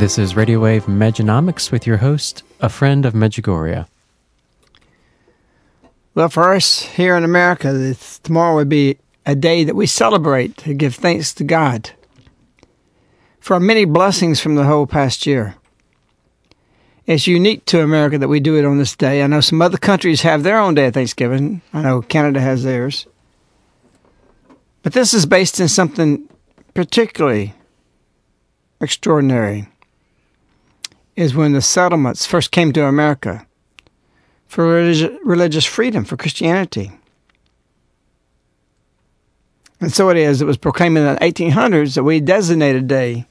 This is Radio Wave Mejanomics with your host, a friend of Medjugorje. Well, for us here in America, tomorrow would be a day that we celebrate to give thanks to God for our many blessings from the whole past year. It's unique to America that we do it on this day. I know some other countries have their own day of Thanksgiving. I know Canada has theirs. But this is based in something particularly extraordinary is when the settlements first came to America for religious, religious freedom, for Christianity. And so it is, it was proclaimed in the 1800s that we designate a day,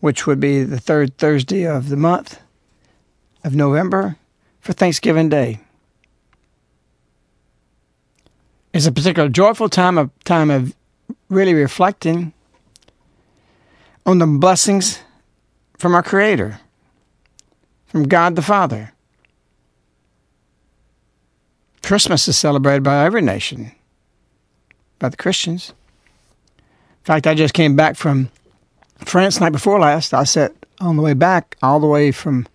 which would be the third Thursday of the month of November, for Thanksgiving Day. It's a particular joyful time of time of really reflecting on the blessings from our Creator from God the Father. Christmas is celebrated by every nation, by the Christians. In fact, I just came back from France night before last. I sat on the way back, all the way from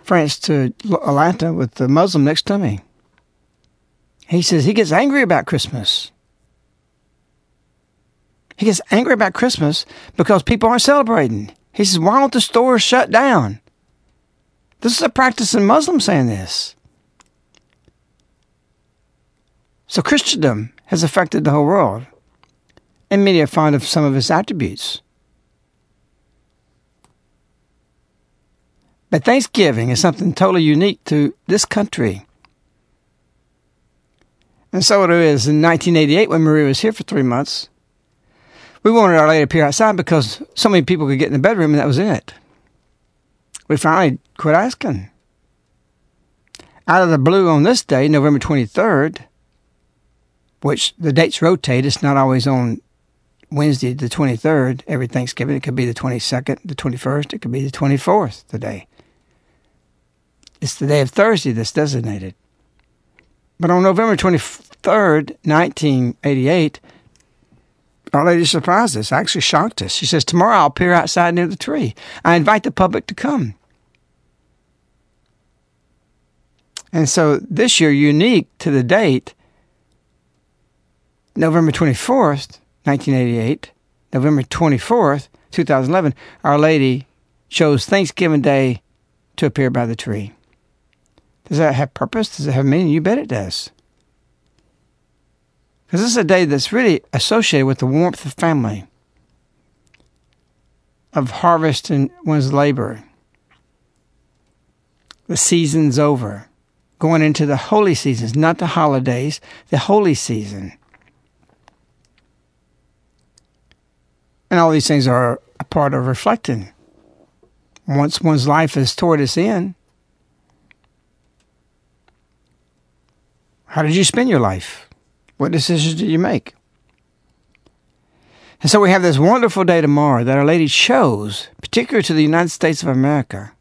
France to Atlanta with the Muslim next to me. He says he gets angry about Christmas. He gets angry about Christmas because people aren't celebrating. He says, Why don't the stores shut down? This is a practicing Muslim saying this. So Christendom has affected the whole world, and many are fond of some of its attributes. But Thanksgiving is something totally unique to this country. And so it is in 1988 when Marie was here for three months. We wanted our lady to appear outside because so many people could get in the bedroom and that was it we finally quit asking. Out of the blue on this day, November 23rd, which the dates rotate, it's not always on Wednesday, the 23rd, every Thanksgiving. It could be the 22nd, the 21st, it could be the 24th today. It's the day of Thursday that's designated. But on November 23rd, 1988, Our Lady surprised us, actually shocked us. She says, Tomorrow I'll appear outside near the tree. I invite the public to come. And so this year, unique to the date, November 24th, 1988, November 24th, 2011, Our Lady chose Thanksgiving Day to appear by the tree. Does that have purpose? Does it have meaning? You bet it does. Because this is a day that's really associated with the warmth of family, of harvest and one's labor. The season's over. Going into the holy seasons, not the holidays, the holy season. And all these things are a part of reflecting. Once one's life is toward its end, how did you spend your life? What decisions did you make? And so we have this wonderful day tomorrow that Our Lady chose, particularly to the United States of America,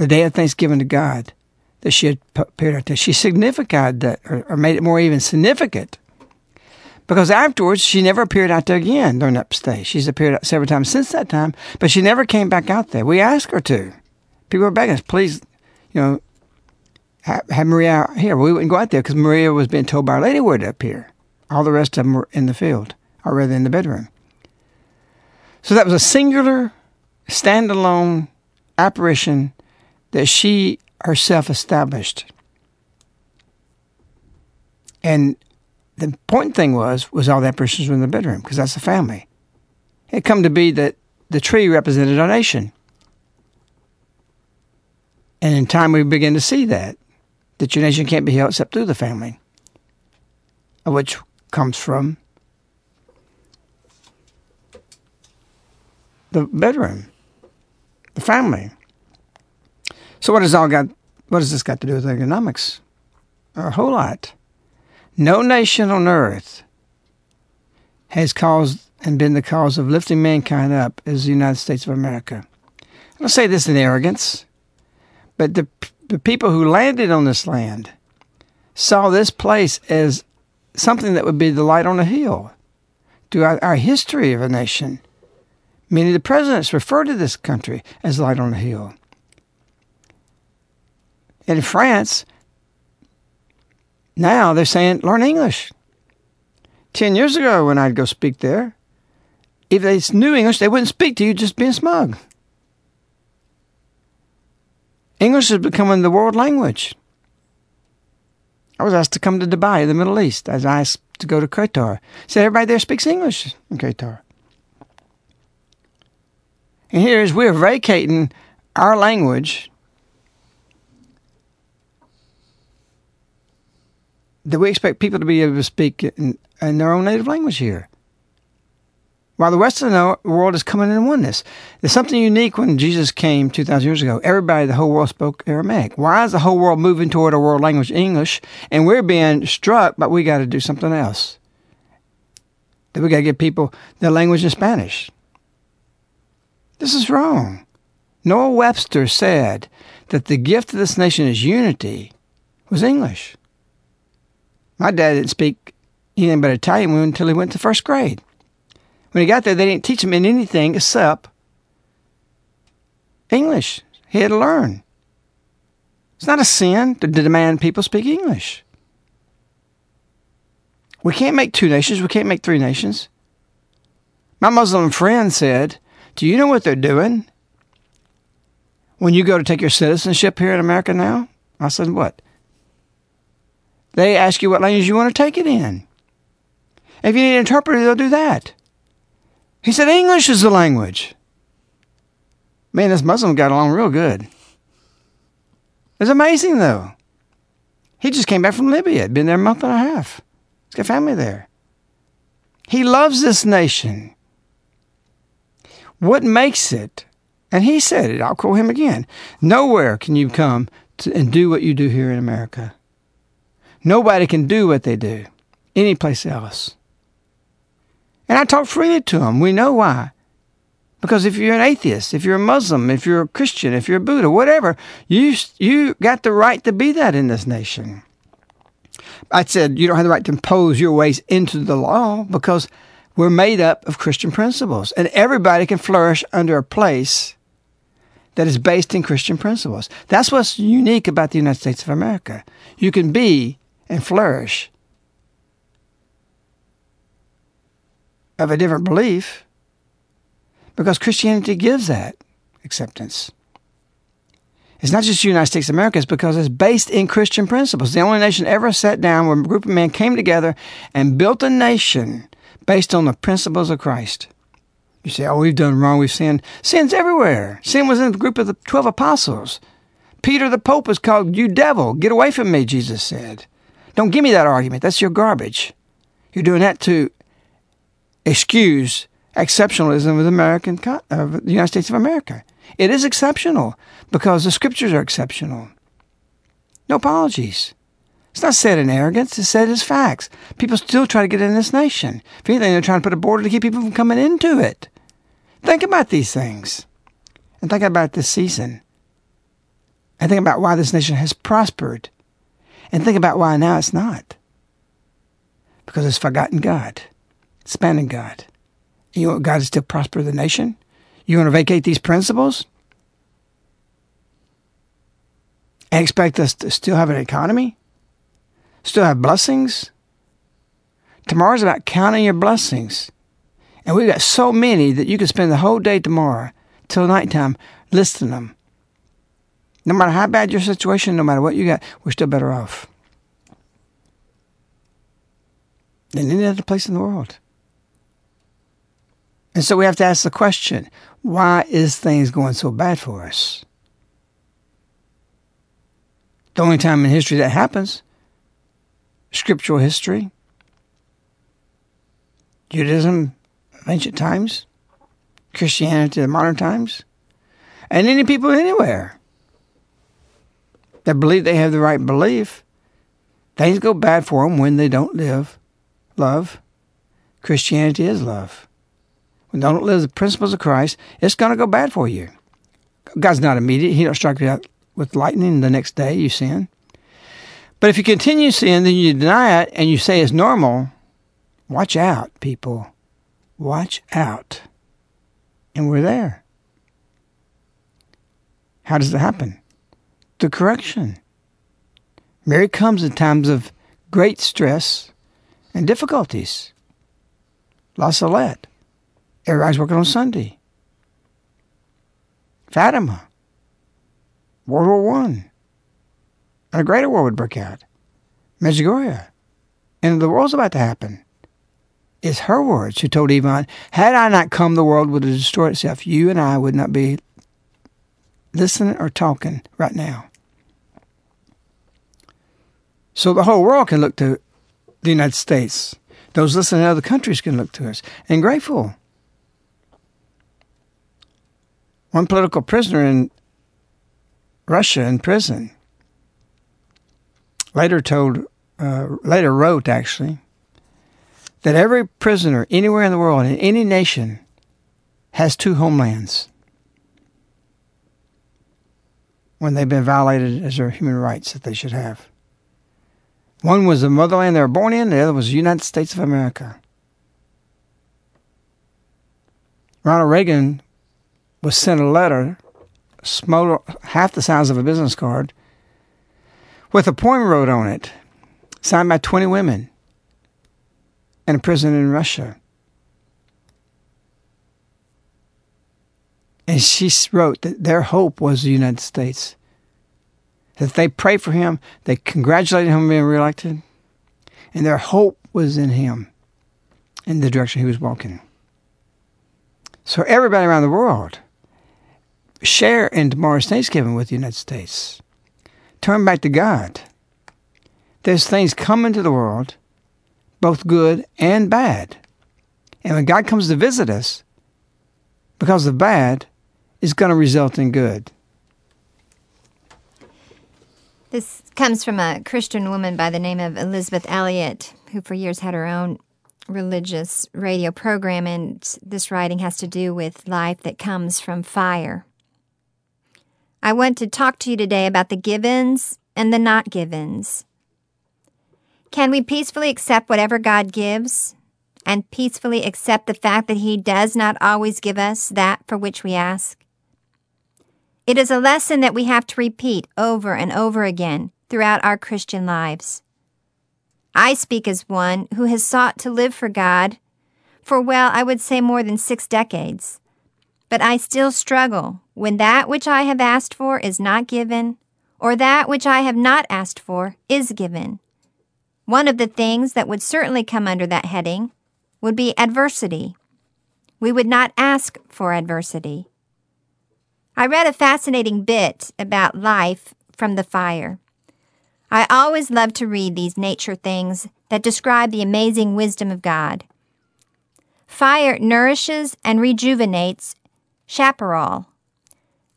the day of thanksgiving to God, that she had appeared out there. She signified that, or, made it more even significant, because afterwards she never appeared out there again during that stay. She's appeared out several times since that time, but she never came back out there. We asked her to. People were begging us, please, you know, have, have Maria here. We wouldn't go out there because Maria was being told by Our Lady where to appear. All the rest of them were in the field, or rather in the bedroom. So that was a singular, standalone apparition that she herself established. And the important thing was was all that apparitions were in the bedroom because that's the family. It come to be that the tree represented our nation. And in time we begin to see that that your nation can't be held except through the family, which comes from the bedroom, the family. So what does all got? What has this got to do with economics? A whole lot. No nation on earth has caused and been the cause of lifting mankind up as the United States of America. I don't say this in arrogance, but the the people who landed on this land saw this place as something that would be the light on a hill to our, our history of a nation. Many of the presidents refer to this country as light on a hill. In France, now they're saying learn English. Ten years ago, when I'd go speak there, if they knew English, they wouldn't speak to you just being smug. English is becoming the world language. I was asked to come to Dubai, the Middle East. I was asked to go to Qatar. Said everybody there speaks English in Qatar. And here is we're vacating our language that we expect people to be able to speak in, in their own native language here. While the rest of the world is coming in oneness. There's something unique when Jesus came 2,000 years ago. Everybody, the whole world spoke Aramaic. Why is the whole world moving toward a world language, English, and we're being struck, but we got to do something else? That we got to give people their language in Spanish. This is wrong. Noah Webster said that the gift of this nation is unity was English. My dad didn't speak anything but Italian until he went to first grade. When he got there, they didn't teach him anything except English. He had to learn. It's not a sin to demand people speak English. We can't make two nations. We can't make three nations. My Muslim friend said, Do you know what they're doing? When you go to take your citizenship here in America now? I said, What? They ask you what language you want to take it in. If you need an interpreter, they'll do that. He said English is the language. Man, this Muslim got along real good. It's amazing, though. He just came back from Libya, been there a month and a half. He's got family there. He loves this nation. What makes it, and he said it, I'll quote him again nowhere can you come to, and do what you do here in America. Nobody can do what they do anyplace else. And I talk freely to them. We know why. Because if you're an atheist, if you're a Muslim, if you're a Christian, if you're a Buddha, whatever, you you got the right to be that in this nation. I said you don't have the right to impose your ways into the law because we're made up of Christian principles, and everybody can flourish under a place that is based in Christian principles. That's what's unique about the United States of America. You can be and flourish of a different belief because Christianity gives that acceptance. It's not just the United States of America, it's because it's based in Christian principles. The only nation ever sat down where a group of men came together and built a nation based on the principles of Christ. You say, oh, we've done wrong, we've sinned. Sin's everywhere. Sin was in the group of the 12 apostles. Peter the Pope was called, You devil, get away from me, Jesus said. Don't give me that argument. That's your garbage. You're doing that to excuse exceptionalism of the American of the United States of America. It is exceptional because the scriptures are exceptional. No apologies. It's not said in arrogance, it's said as facts. People still try to get in this nation. If anything, they're trying to put a border to keep people from coming into it. Think about these things. And think about this season. And think about why this nation has prospered. And think about why now it's not. Because it's forgotten God. It's abandoned God. You want God to still prosper the nation? You want to vacate these principles? And expect us to still have an economy? Still have blessings? Tomorrow's about counting your blessings. And we've got so many that you can spend the whole day tomorrow till nighttime listing them. No matter how bad your situation, no matter what you got, we're still better off than any other place in the world. And so we have to ask the question why is things going so bad for us? The only time in history that happens, scriptural history, Judaism ancient times, Christianity of modern times, and any people anywhere that believe they have the right belief, things go bad for them when they don't live love. Christianity is love. When you don't live the principles of Christ, it's going to go bad for you. God's not immediate. He don't strike you out with lightning the next day you sin. But if you continue sin, then you deny it and you say it's normal, watch out, people. Watch out. And we're there. How does it happen? The correction. Mary comes in times of great stress and difficulties. La Salette. Everybody's working on Sunday. Fatima. World War One. And a greater war would break out. Medjugorje. And the world's about to happen. It's her words who told Ivan, Had I not come, the world would have destroyed itself. You and I would not be listening or talking right now. So the whole world can look to the United States. Those listening in other countries can look to us and grateful. One political prisoner in Russia in prison later told, uh, later wrote actually, that every prisoner anywhere in the world, in any nation, has two homelands when they've been violated as their human rights that they should have. One was the motherland they were born in, the other was the United States of America. Ronald Reagan was sent a letter, smaller, half the size of a business card, with a poem wrote on it, signed by 20 women and a prison in Russia. And she wrote that their hope was the United States. That they prayed for him, they congratulated him on being reelected, and their hope was in him, in the direction he was walking. So everybody around the world share in tomorrow's Thanksgiving with the United States. Turn back to God. There's things coming to the world both good and bad. And when God comes to visit us, because the bad is going to result in good. This comes from a Christian woman by the name of Elisabeth Elliot, who for years had her own religious radio program, and this writing has to do with life that comes from fire. I want to talk to you today about the givens and the not givens. Can we peacefully accept whatever God gives and peacefully accept the fact that He does not always give us that for which we ask? It is a lesson that we have to repeat over and over again throughout our Christian lives. I speak as one who has sought to live for God for, well, I would say more than six decades. But I still struggle when that which I have asked for is not given, or that which I have not asked for is given. One of the things that would certainly come under that heading would be adversity. We would not ask for adversity. I read a fascinating bit about life from the fire. I always love to read these nature things that describe the amazing wisdom of God. Fire nourishes and rejuvenates chaparral.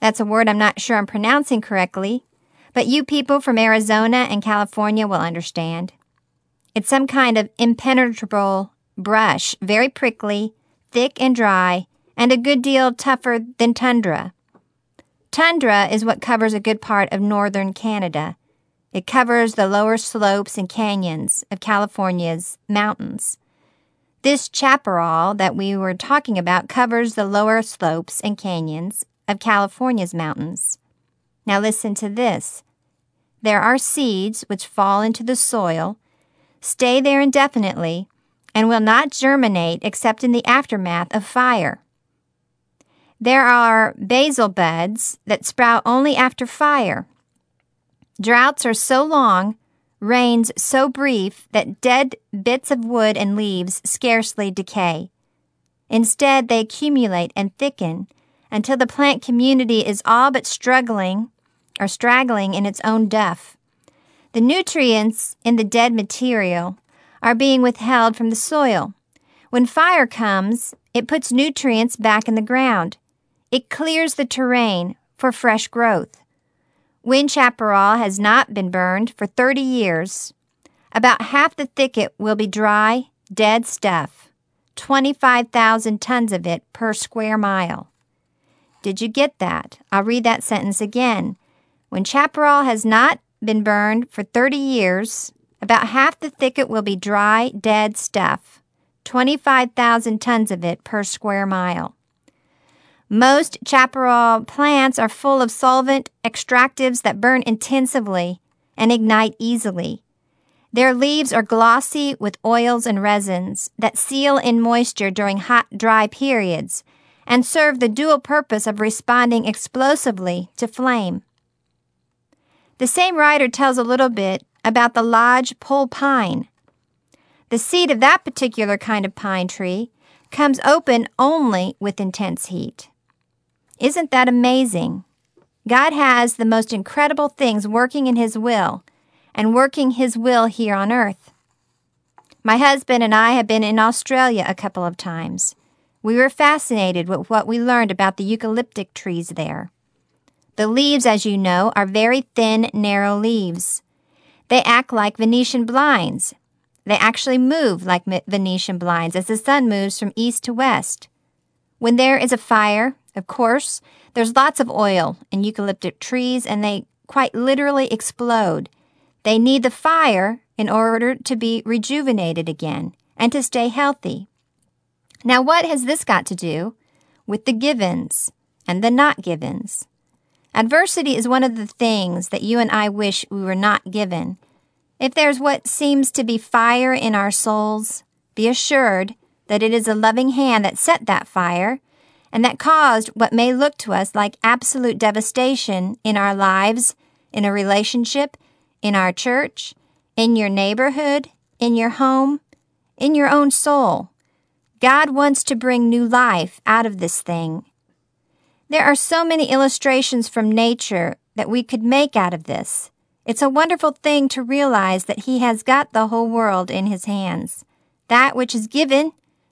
That's a word I'm not sure I'm pronouncing correctly, but you people from Arizona and California will understand. It's some kind of impenetrable brush, very prickly, thick and dry, and a good deal tougher than tundra. Tundra is what covers a good part of northern Canada. It covers the lower slopes and canyons of California's mountains. This chaparral that we were talking about covers the lower slopes and canyons of California's mountains. Now listen to this. There are seeds which fall into the soil, stay there indefinitely, and will not germinate except in the aftermath of fire. There are basal buds that sprout only after fire. Droughts are so long, rains so brief that dead bits of wood and leaves scarcely decay. Instead, they accumulate and thicken until the plant community is all but struggling or straggling in its own duff. The nutrients in the dead material are being withheld from the soil. When fire comes, it puts nutrients back in the ground. It clears the terrain for fresh growth. When chaparral has not been burned for 30 years, about half the thicket will be dry, dead stuff, 25,000 tons of it per square mile. Did you get that? I'll read that sentence again. When chaparral has not been burned for 30 years, about half the thicket will be dry, dead stuff, 25,000 tons of it per square mile. Most chaparral plants are full of solvent extractives that burn intensively and ignite easily. Their leaves are glossy with oils and resins that seal in moisture during hot, dry periods and serve the dual purpose of responding explosively to flame. The same writer tells a little bit about the lodge pole pine. The seed of that particular kind of pine tree comes open only with intense heat. Isn't that amazing? God has the most incredible things working in His will and working His will here on earth. My husband and I have been in Australia a couple of times. We were fascinated with what we learned about the eucalyptic trees there. The leaves, as you know, are very thin, narrow leaves. They act like Venetian blinds. They actually move like Venetian blinds as the sun moves from east to west. When there is a fire, of course, there's lots of oil in eucalyptic trees and they quite literally explode. They need the fire in order to be rejuvenated again and to stay healthy. Now, what has this got to do with the givens and the not givens? Adversity is one of the things that you and I wish we were not given. If there's what seems to be fire in our souls, be assured that it is a loving hand that set that fire and that caused what may look to us like absolute devastation in our lives, in a relationship, in our church, in your neighborhood, in your home, in your own soul. God wants to bring new life out of this thing. There are so many illustrations from nature that we could make out of this. It's a wonderful thing to realize that He has got the whole world in His hands. That which is given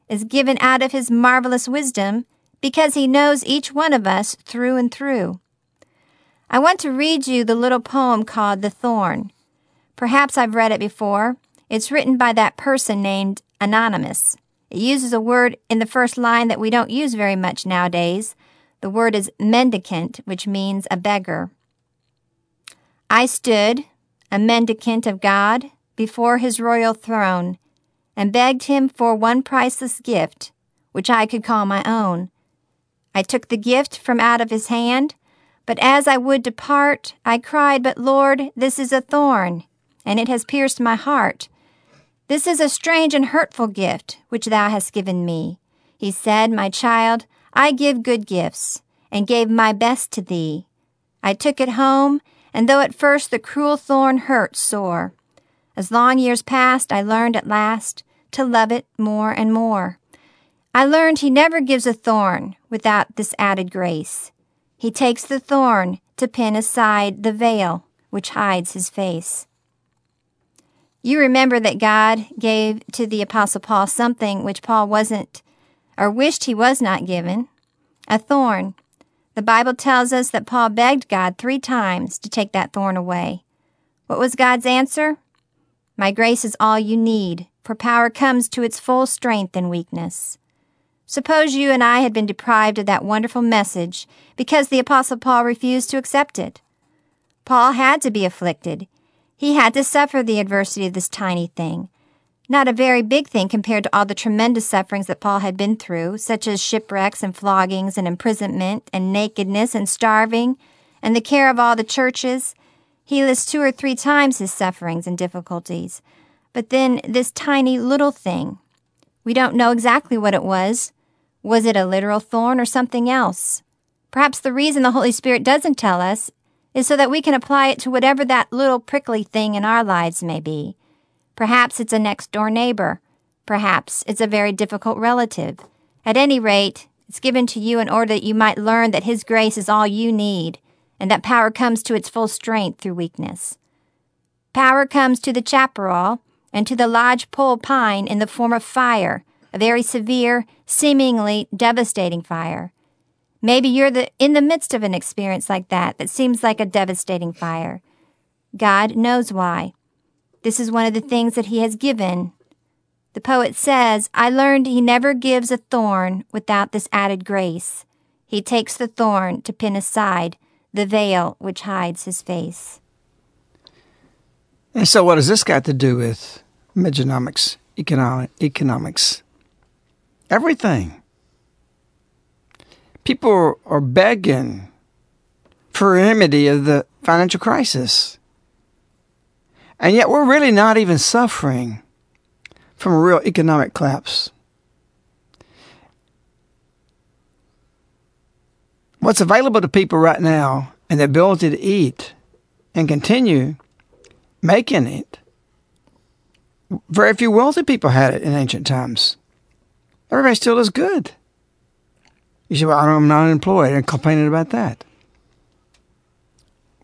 is given out of His marvelous wisdom because He knows each one of us through and through. I want to read you the little poem called The Thorn. Perhaps I've read it before. It's written by that person named anonymous. It uses a word in the first line that we don't use very much nowadays. The word is mendicant, which means a beggar. I stood, a mendicant of God, before his royal throne, and begged him for one priceless gift, which I could call my own. I took the gift from out of his hand, but as I would depart, I cried, But Lord, this is a thorn, and it has pierced my heart. This is a strange and hurtful gift which thou hast given me. He said, My child, I give good gifts, and gave my best to thee. I took it home, and though at first the cruel thorn hurt sore, as long years passed, I learned at last to love it more and more. I learned he never gives a thorn without this added grace. He takes the thorn to pin aside the veil which hides his face. You remember that God gave to the Apostle Paul something which Paul wasn't or wished he was not given a thorn. The Bible tells us that Paul begged God three times to take that thorn away. What was God's answer? My grace is all you need, for power comes to its full strength in weakness. Suppose you and I had been deprived of that wonderful message because the Apostle Paul refused to accept it. Paul had to be afflicted. He had to suffer the adversity of this tiny thing. Not a very big thing compared to all the tremendous sufferings that Paul had been through, such as shipwrecks and floggings and imprisonment and nakedness and starving and the care of all the churches. He lists two or three times his sufferings and difficulties. But then this tiny little thing. We don't know exactly what it was. Was it a literal thorn or something else? Perhaps the reason the Holy Spirit doesn't tell us is so that we can apply it to whatever that little prickly thing in our lives may be. Perhaps it's a next door neighbor. Perhaps it's a very difficult relative. At any rate, it's given to you in order that you might learn that His grace is all you need, and that power comes to its full strength through weakness. Power comes to the chaparral and to the lodgepole pine in the form of fire, a very severe, seemingly devastating fire. Maybe you're the, in the midst of an experience like that that seems like a devastating fire. God knows why. This is one of the things that He has given. The poet says, I learned He never gives a thorn without this added grace. He takes the thorn to pin aside the veil which hides His face. And so, what has this got to do with Mejanomics, economic, economics? Everything people are begging for remedy of the financial crisis. And yet we're really not even suffering from a real economic collapse. What's available to people right now and the ability to eat and continue making it, very few wealthy people had it in ancient times. Everybody still is good. You say, well, I'm not employed and complaining about that.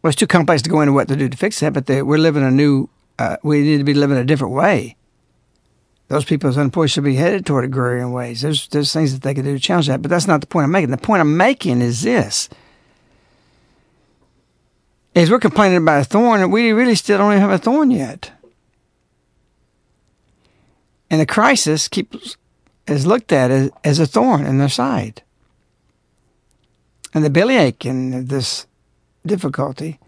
Well, it's too complex to go into what to do to fix that, but they, we're living a new, uh, we need to be living a different way. Those people who's unemployed should be headed toward agrarian ways. There's, there's things that they can do to challenge that, but that's not the point I'm making. The point I'm making is this. Is we're complaining about a thorn, and we really still don't even have a thorn yet. And the crisis keeps is looked at as, as a thorn in their side and the bellyache and this difficulty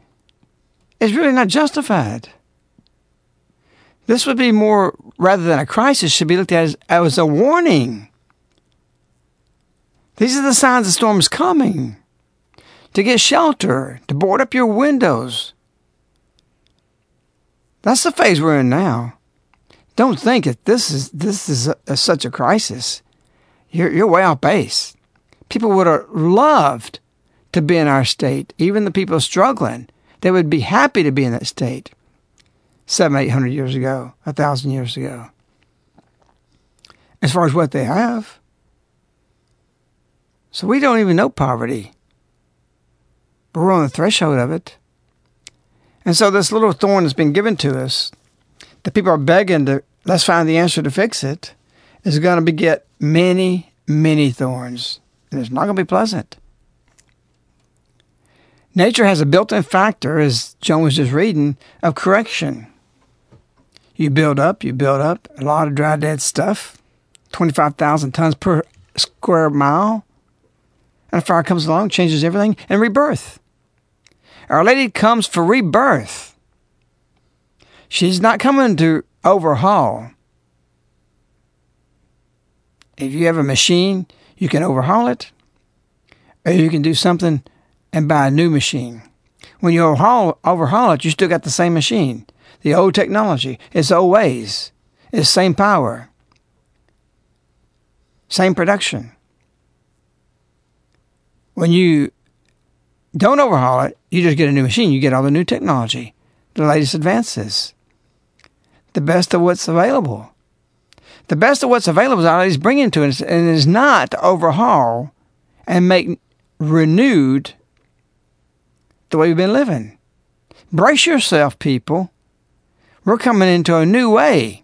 is really not justified. This would be more, rather than a crisis, should be looked at as, as a warning. These are the signs the storm is coming. To get shelter, to board up your windows. That's the phase we're in now. Don't think that this is this is a, a, such a crisis. You're you're way off base people would have loved to be in our state, even the people struggling. They would be happy to be in that state seven, eight hundred years ago, a thousand years ago. As far as what they have. So we don't even know poverty. But we're on the threshold of it. And so this little thorn that's been given to us, that people are begging to let's find the answer to fix it, is going to beget many, many thorns. And it's not going to be pleasant. Nature has a built in factor, as Joan was just reading, of correction. You build up, you build up a lot of dry dead stuff, 25,000 tons per square mile. And a fire comes along, changes everything, and rebirth. Our Lady comes for rebirth. She's not coming to overhaul. If you have a machine, you can overhaul it, or you can do something and buy a new machine. When you overhaul, overhaul it, you still got the same machine, the old technology. It's old ways. It's same power, same production. When you don't overhaul it, you just get a new machine. You get all the new technology, the latest advances, the best of what's available. The best of what's available is always bringing to us, and is not to overhaul and make renewed the way we've been living. Brace yourself, people. We're coming into a new way,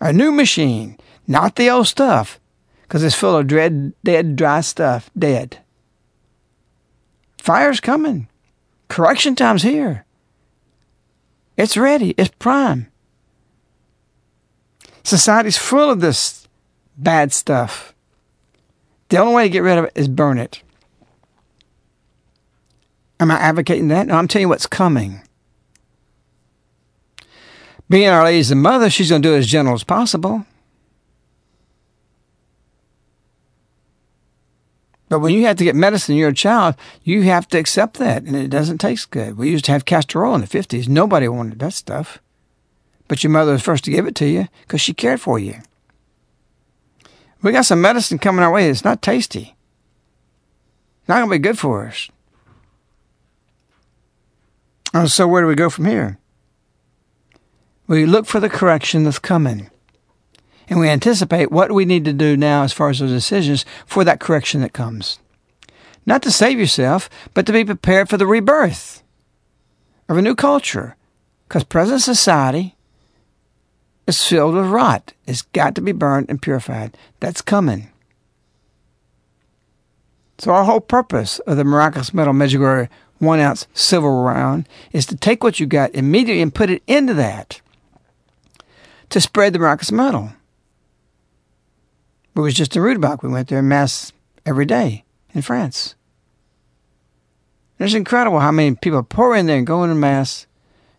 a new machine, not the old stuff, because it's full of dread, dead, dry stuff, dead. Fire's coming. Correction time's here. It's ready. It's prime. Society's full of this bad stuff. The only way to get rid of it is burn it. Am I advocating that? No, I'm telling you what's coming. Being Our Lady's the mother, she's going to do it as gentle as possible. But when you have to get medicine, you're a child, you have to accept that, and it doesn't taste good. We used to have castor oil in the 50s. Nobody wanted that stuff. But your mother was first to give it to you because she cared for you. We got some medicine coming our way. It's not tasty. Not going to be good for us. Oh, so where do we go from here? We look for the correction that's coming. And we anticipate what we need to do now as far as those decisions for that correction that comes. Not to save yourself, but to be prepared for the rebirth of a new culture. Because present society is filled with rot. It's got to be burned and purified. That's coming. So our whole purpose of the miraculous medal Medjugorje one ounce silver round is to take what you got immediately and put it into that to spread the miraculous medal. It was just in Rue du Bac. We went there in mass every day in France. It's incredible how many people pour in there and go into mass.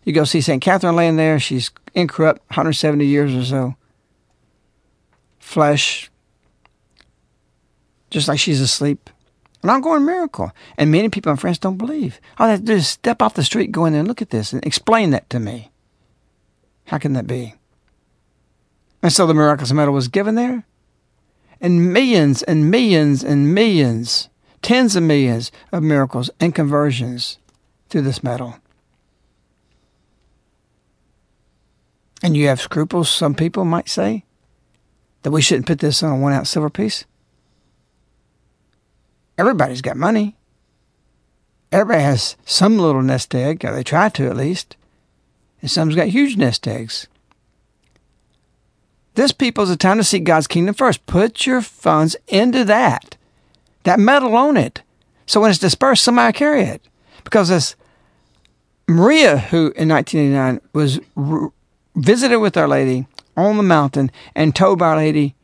You go see St. Catherine laying there. She's incorrupt, 170 years or so. Flesh, just like she's asleep. An ongoing miracle. And many people in France don't believe. Oh, All they have to do is step off the street, go in there and look at this and explain that to me. How can that be? And so the miraculous Medal was given there. And millions and millions and millions, tens of millions of miracles and conversions through this medal. And you have scruples, some people might say, that we shouldn't put this on a one ounce silver piece? Everybody's got money. Everybody has some little nest egg, or they try to at least. And some's got huge nest eggs. This people's a time to seek God's kingdom first. Put your funds into that. That medal on it. So when it's dispersed, somebody carry it. Because this Maria, who in 1989 was visited with Our Lady on the mountain and told Our Lady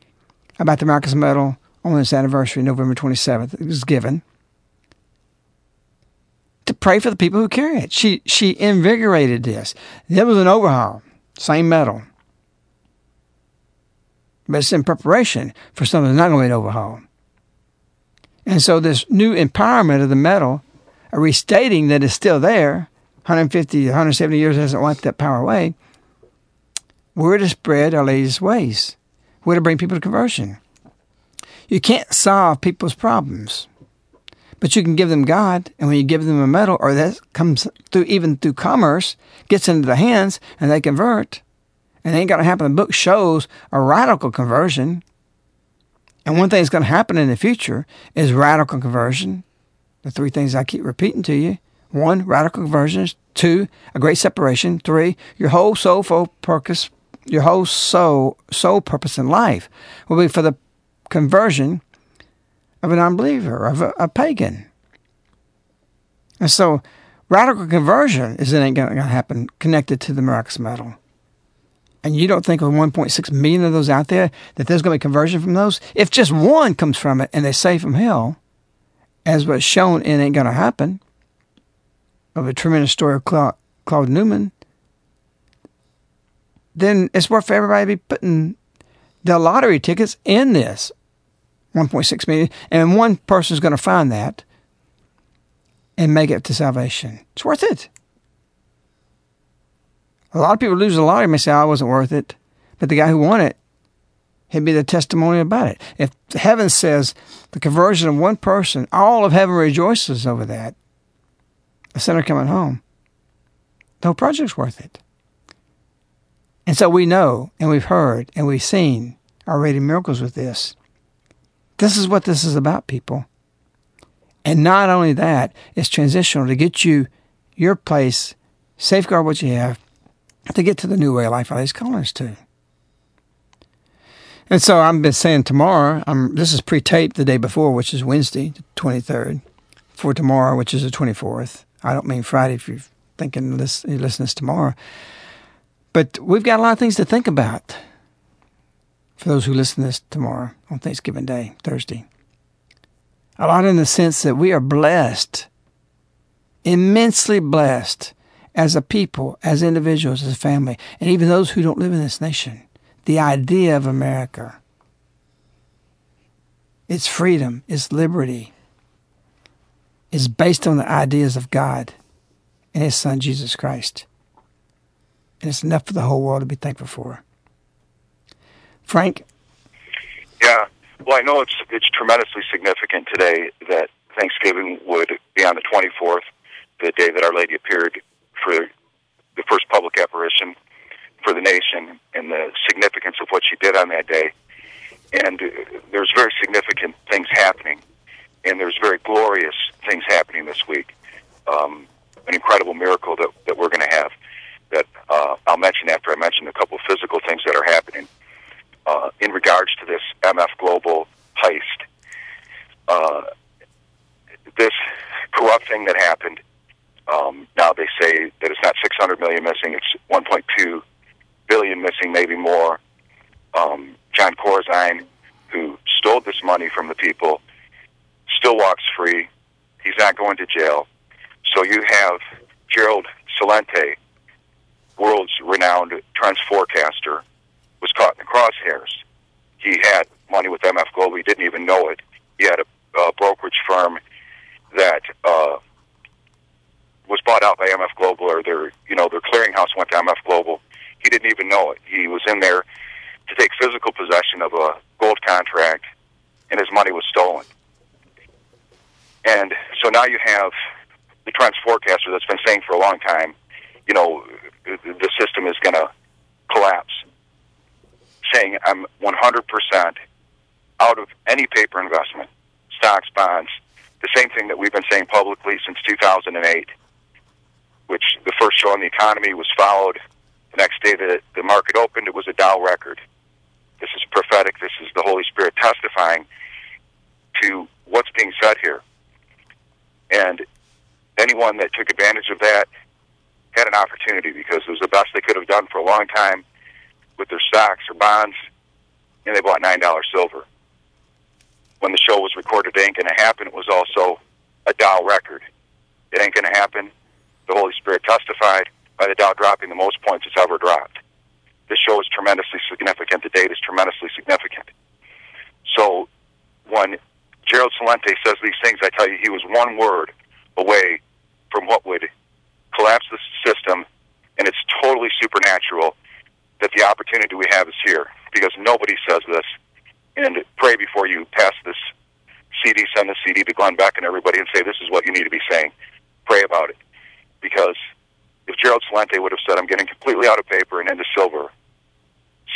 about the Miraculous Medal on this anniversary, November 27th, it was given to pray for the people who carry it. She she invigorated this. There was an overhaul, same medal. but it's in preparation for something that's not going to be an overhaul. And so this new empowerment of the medal, a restating that is still there, 150, 170 years hasn't wiped that power away. We're to spread our Lady's ways. We're to bring people to conversion. You can't solve people's problems, but you can give them God. And when you give them a medal, or that comes through even through commerce, gets into the hands, and they convert. And it ain't going to happen. The book shows a radical conversion. And one thing that's going to happen in the future is radical conversion. The three things I keep repeating to you. One, radical conversion. Two, a great separation. Three, your whole soul for purpose, your whole soul, soul purpose in life will be for the conversion of an unbeliever, of a, a pagan. And so radical conversion is it ain't going to happen connected to the miraculous medal. and you don't think with 1.6 million of those out there that there's going to be conversion from those, if just one comes from it and they save from hell, as was shown it ain't going to happen, of a tremendous story of Claude, Claude Newman, then it's worth for everybody to be putting the lottery tickets in this 1.6 million, and one person's going to find that and make it to salvation. It's worth it. A lot of people lose the lottery may say, oh, I wasn't worth it. But the guy who won it, he'd be the testimony about it. If heaven says the conversion of one person, all of heaven rejoices over that, a sinner coming home, the whole project's worth it. And so we know, and we've heard, and we've seen already miracles with this. This is what this is about, people. And not only that, it's transitional to get you your place, safeguard what you have, to get to the new way of life He's calling us to. And so I've been saying tomorrow, I'm, this is pre-taped the day before, which is Wednesday, the 23rd, for tomorrow, which is the 24th. I don't mean Friday if you're thinking this, you listen this tomorrow. But we've got a lot of things to think about for those who listen to this tomorrow on Thanksgiving Day, Thursday. A lot in the sense that we are blessed, immensely blessed as a people, as individuals, as a family, and even those who don't live in this nation. The idea of America, its freedom, its liberty, is based on the ideas of God and His Son, Jesus Christ. And it's enough for the whole world to be thankful for. Frank? Yeah. Well, I know it's it's tremendously significant today that Thanksgiving would be on the 24th, the day that Our Lady appeared for the first public apparition for the nation and the significance of what she did on that day. And there's very significant things happening, and there's very glorious things happening this week. Um, an incredible miracle that, that we're going to have that uh, I'll mention after I mention a couple of physical things that are happening uh, in regards to this MF Global heist. Uh, this corrupt thing that happened um, now they say that it's not 600 million missing; it's 1.2 billion missing, maybe more. Um, Jon Corzine, who stole this money from the people, still walks free. He's not going to jail. So you have Gerald Celente, world's renowned trends forecaster, was caught in the crosshairs. He had money with MF Global. He didn't even know it. He had a, a brokerage firm that uh, was bought out by MF Global, or their you know their clearinghouse went to MF Global. He didn't even know it. He was in there to take physical possession of a gold contract, and his money was stolen. And so now you have the trends forecaster that's been saying for a long time, you know, the system is going to collapse, saying I'm 100% out of any paper investment, stocks, bonds, the same thing that we've been saying publicly since 2008 which the first show on the economy was followed. The next day that the market opened, it was a Dow record. This is prophetic. This is the Holy Spirit testifying to what's being said here. And anyone that took advantage of that had an opportunity because it was the best they could have done for a long time with their stocks or bonds, and they bought $9 silver. When the show was recorded, it ain't going to happen. It was also a Dow record. It ain't going to happen the Holy Spirit testified by the Dow dropping the most points it's ever dropped. This show is tremendously significant. The date is tremendously significant. So when Gerald Celente says these things, I tell you, he was one word away from what would collapse the system, and it's totally supernatural that the opportunity we have is here because nobody says this. And pray before you pass this CD, send the CD to Glenn Beck and everybody and say, this is what you need to be saying. Pray about it because if Gerald Celente would have said, I'm getting completely out of paper and into silver,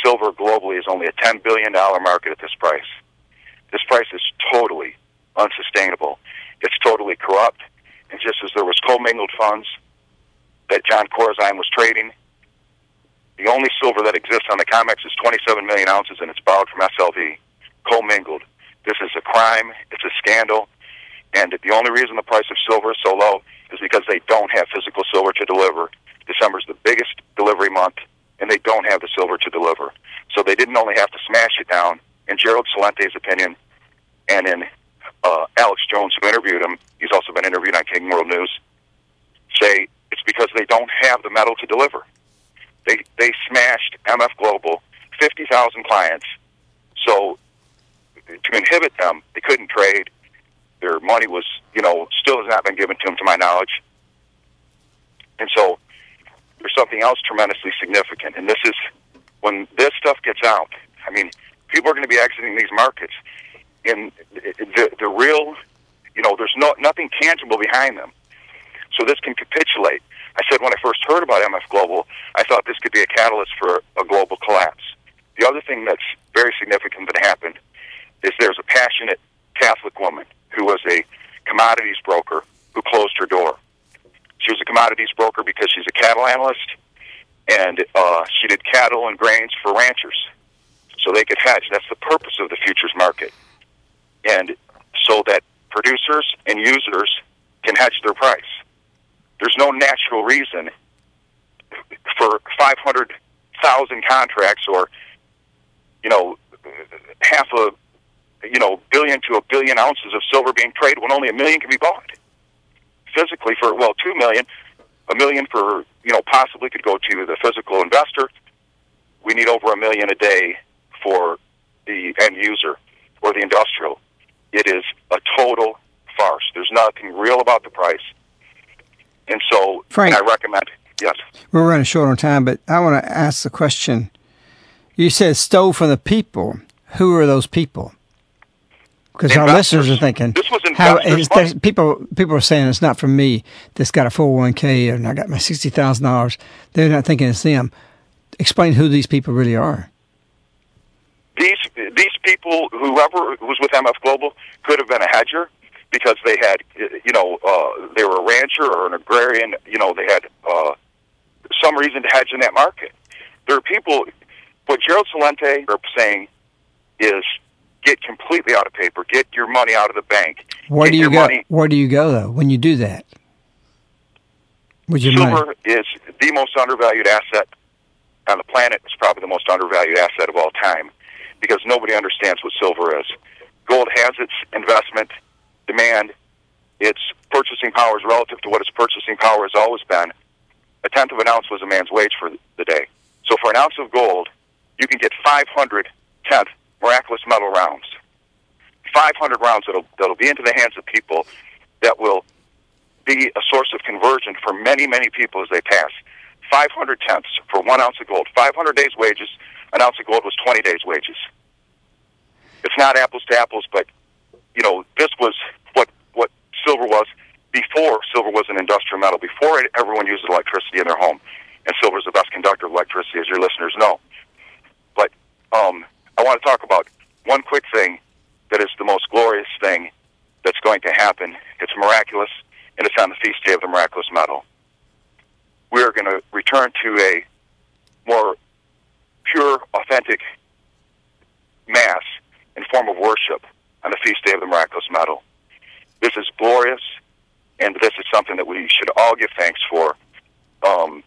silver globally is only a $10 billion market at this price. This price is totally unsustainable. It's totally corrupt. And just as there was commingled funds that Jon Corzine was trading, the only silver that exists on the COMEX is 27 million ounces, and it's borrowed from SLV, commingled. This is a crime. It's a scandal. And the only reason the price of silver is so low is because they don't have physical silver to deliver. December is the biggest delivery month and they don't have the silver to deliver. So they didn't only have to smash it down, in Gerald Celente's opinion, and in uh, Alex Jones, who interviewed him, he's also been interviewed on King World News, say because they don't have the metal to deliver. They they smashed MF Global, fifty thousand clients. So to inhibit them, they couldn't trade. Their money was, you know, still has not been given to them, to my knowledge. And so there's something else tremendously significant, and this is when this stuff gets out. I mean, people are going to be exiting these markets, and the the real, you know, there's no nothing tangible behind them. So this can capitulate. I said when I first heard about MF Global, I thought this could be a catalyst for a global collapse. The other thing that's very significant that happened is there's a passionate Catholic woman who was a commodities broker who closed her door. She was a commodities broker because she's a cattle analyst, and uh, she did cattle and grains for ranchers, so they could hedge. That's the purpose of the futures market, and so that producers and users can hedge their price. There's no natural reason for 500,000 contracts or, you know, half a, you know, billion to a billion ounces of silver being traded when only a million can be bought. Physically for, well, two million, a million for, you know, possibly could go to the physical investor. We need over a million a day for the end user or the industrial. It is a total farce. There's nothing real about the price. And so Frank, I recommend, yes. We're running short on time, but I want to ask the question. You said stole from the people. Who are those people? Because our listeners are thinking, This was how there, people people are saying it's not for me. That's got a four hundred one k and I got my sixty thousand dollars. They're not thinking it's them. Explain who these people really are. these these people, whoever was with MF Global, could have been a hedger because they had, you know, uh, they were a rancher or an agrarian. You know, they had uh, some reason to hedge in that market. There are people. What Gerald Celente are saying is get completely out of paper, get your money out of the bank. Where get do you go? Money. Where do you go though when you do that? With your money, Silver is the most undervalued asset on the planet. It's probably the most undervalued asset of all time because nobody understands what silver is. Gold has its investment demand, its purchasing power is relative to what its purchasing power has always been. A tenth of an ounce was a man's wage for the day. So for an ounce of gold, you can get 500 tenth miraculous medal rounds. 500 rounds that'll, that'll be into the hands of people that will be a source of conversion for many, many people as they pass. 500 tenths for one ounce of gold. 500 days' wages. An ounce of gold was 20 days' wages. It's not apples to apples, but you know this was what what silver was before silver was an industrial metal. Before it, everyone used electricity in their home, and silver is the best conductor of electricity, as your listeners know. But um, I want to talk about one quick thing that is the most glorious thing that's going to happen. It's miraculous, and it's on the feast day of the miraculous medal. We are going to return to a more pure, authentic mass in form of worship on the feast day of the miraculous medal. This is glorious, and this is something that we should all give thanks for. Um,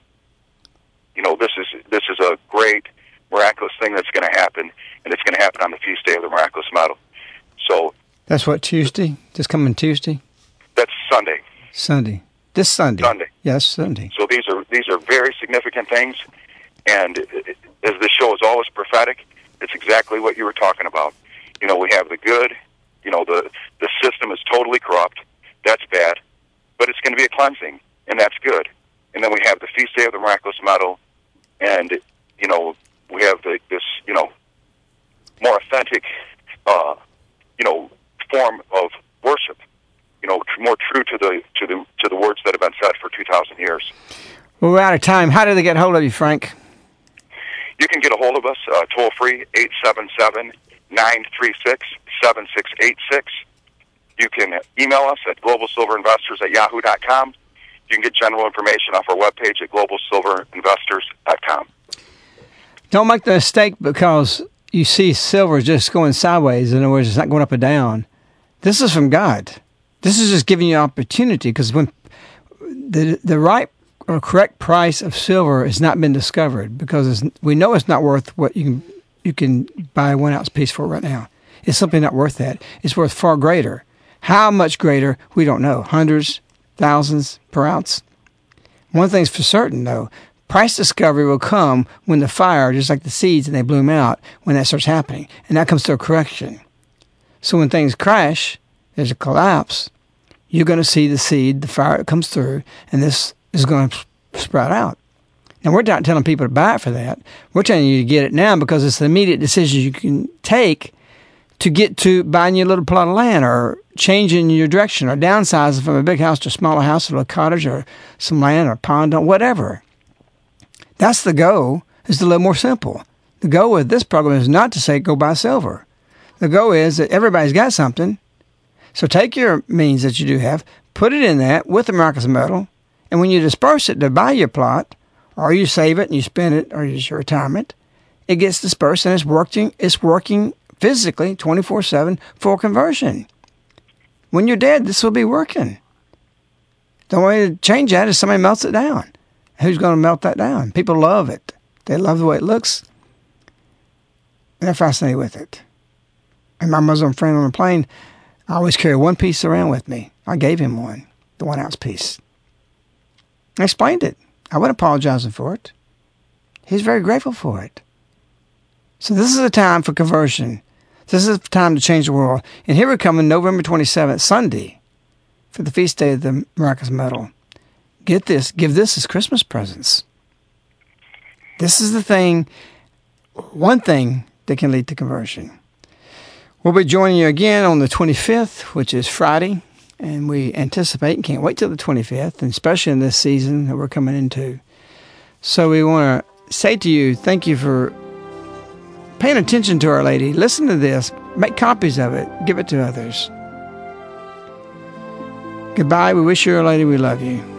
you know, this is this is a great miraculous thing that's going to happen, and it's going to happen on the feast day of the miraculous medal. So that's what Tuesday. This coming Tuesday, that's Sunday. Sunday. This Sunday. Sunday. Yes, Sunday. So these are these are very significant things, and it- as this show is always prophetic, it's exactly what you were talking about. You know, we have the good. You know, the the system is totally corrupt. That's bad, but it's going to be a cleansing, and that's good. And then we have the feast day of the miraculous medal, and you know, we have the, this you know more authentic, uh, you know, form of worship. You know, tr- more true to the to the to the words that have been said for two thousand years. Well, we're out of time. How do they get hold of you, Frank? You can get a hold of us uh, toll free 877 936 7686. You can email us at globalsilverinvestors at yahoo.com. You can get general information off our webpage at globalsilverinvestors.com. Don't make the mistake because you see silver just going sideways. In other words, it's not going up and down. This is from God. This is just giving you an opportunity because when the the right or correct price of silver has not been discovered because we know it's not worth what you can you can buy one ounce piece for right now. It's simply not worth that. It's worth far greater. How much greater, we don't know. Hundreds, thousands per ounce. One thing's for certain, though price discovery will come when the fire, just like the seeds and they bloom out, when that starts happening. And that comes to a correction. So when things crash, there's a collapse, you're going to see the seed, the fire that comes through, and this is going to sprout out. Now, we're not telling people to buy it for that. We're telling you to get it now because it's the immediate decisions you can take to get to buying your little plot of land or changing your direction or downsizing from a big house to a smaller house or a cottage or some land or pond or whatever. That's the goal, is to live more simple. The goal with this program is not to say go buy silver. The goal is that everybody's got something. So take your means that you do have, put it in that with the miraculous medal, and when you disperse it to buy your plot, or you save it and you spend it, or use your retirement, it gets dispersed and it's working. It's working physically 24 7 for conversion. When you're dead, this will be working. The only way to change that is somebody melts it down. Who's going to melt that down? People love it. They love the way it looks. and They're fascinated with it. And my Muslim friend on the plane, I always carry one piece around with me. I gave him one, the one ounce piece. I explained it. I wasn't apologizing for it. He's very grateful for it. So this is a time for conversion. This is the time to change the world. And here we're coming November 27th, Sunday, for the feast day of the Miraculous Medal. Get this, give this as Christmas presents. This is the thing, one thing that can lead to conversion. We'll be joining you again on the 25th, which is Friday, and we anticipate and can't wait till the 25th, and especially in this season that we're coming into. So we want to say to you, thank you for paying attention to Our Lady. Listen to this, make copies of it, give it to others. Goodbye. We wish you, Our Lady, we love you.